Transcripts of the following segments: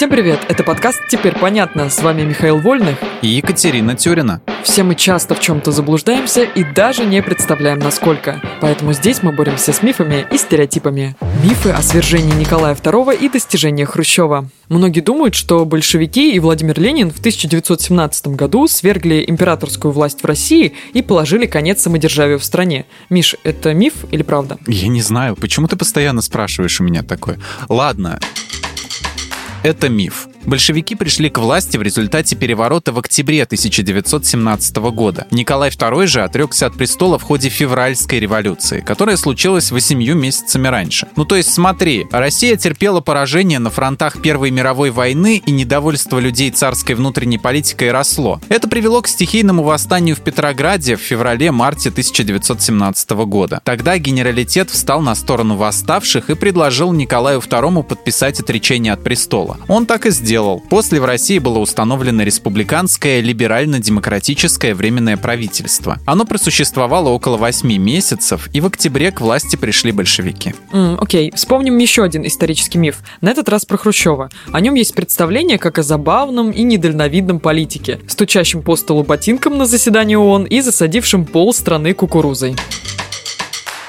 Всем привет, это подкаст «Теперь понятно». С вами Михаил Вольных и Екатерина Тюрина. Все мы часто в чем-то заблуждаемся и даже не представляем, насколько. Поэтому здесь мы боремся с мифами и стереотипами. Мифы о свержении Николая II и достижениях Хрущева. Многие думают, что большевики и Владимир Ленин в 1917 году свергли императорскую власть в России и положили конец самодержавию в стране. Миш, это миф или правда? Я не знаю, почему ты постоянно спрашиваешь у меня такое. Ладно, это миф. Большевики пришли к власти в результате переворота в октябре 1917 года. Николай II же отрекся от престола в ходе февральской революции, которая случилась восемью месяцами раньше. Ну то есть смотри, Россия терпела поражение на фронтах Первой мировой войны и недовольство людей царской внутренней политикой росло. Это привело к стихийному восстанию в Петрограде в феврале-марте 1917 года. Тогда генералитет встал на сторону восставших и предложил Николаю II подписать отречение от престола. Он так и сделал сделал. После в России было установлено республиканское либерально-демократическое временное правительство. Оно просуществовало около 8 месяцев, и в октябре к власти пришли большевики. Mm, окей, okay. вспомним еще один исторический миф. На этот раз про Хрущева. О нем есть представление как о забавном и недальновидном политике, стучащем по столу ботинком на заседании ООН и засадившем пол страны кукурузой.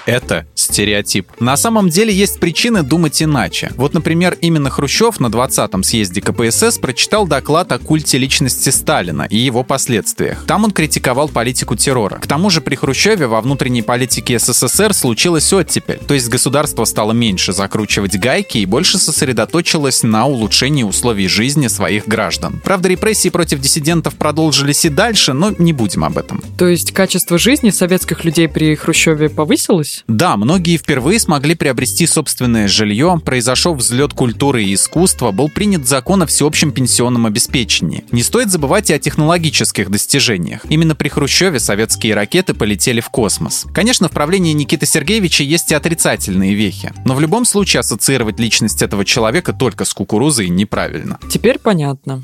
Это стереотип. На самом деле есть причины думать иначе. Вот, например, именно Хрущев на 20-м съезде КПСС прочитал доклад о культе личности Сталина и его последствиях. Там он критиковал политику террора. К тому же при Хрущеве во внутренней политике СССР случилась оттепель, то есть государство стало меньше закручивать гайки и больше сосредоточилось на улучшении условий жизни своих граждан. Правда, репрессии против диссидентов продолжились и дальше, но не будем об этом. То есть качество жизни советских людей при Хрущеве повысилось? Да, многие впервые смогли приобрести собственное жилье, произошел взлет культуры и искусства, был принят закон о всеобщем пенсионном обеспечении. Не стоит забывать и о технологических достижениях. Именно при Хрущеве советские ракеты полетели в космос. Конечно, в правлении Никиты Сергеевича есть и отрицательные вехи, но в любом случае ассоциировать личность этого человека только с кукурузой неправильно. Теперь понятно.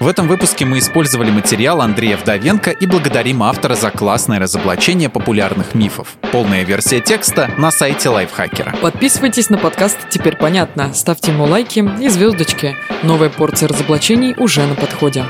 В этом выпуске мы использовали материал Андрея Вдовенко и благодарим автора за классное разоблачение популярных мифов. Полная версия текста на сайте Лайфхакера. Подписывайтесь на подкаст «Теперь понятно», ставьте ему лайки и звездочки. Новая порция разоблачений уже на подходе.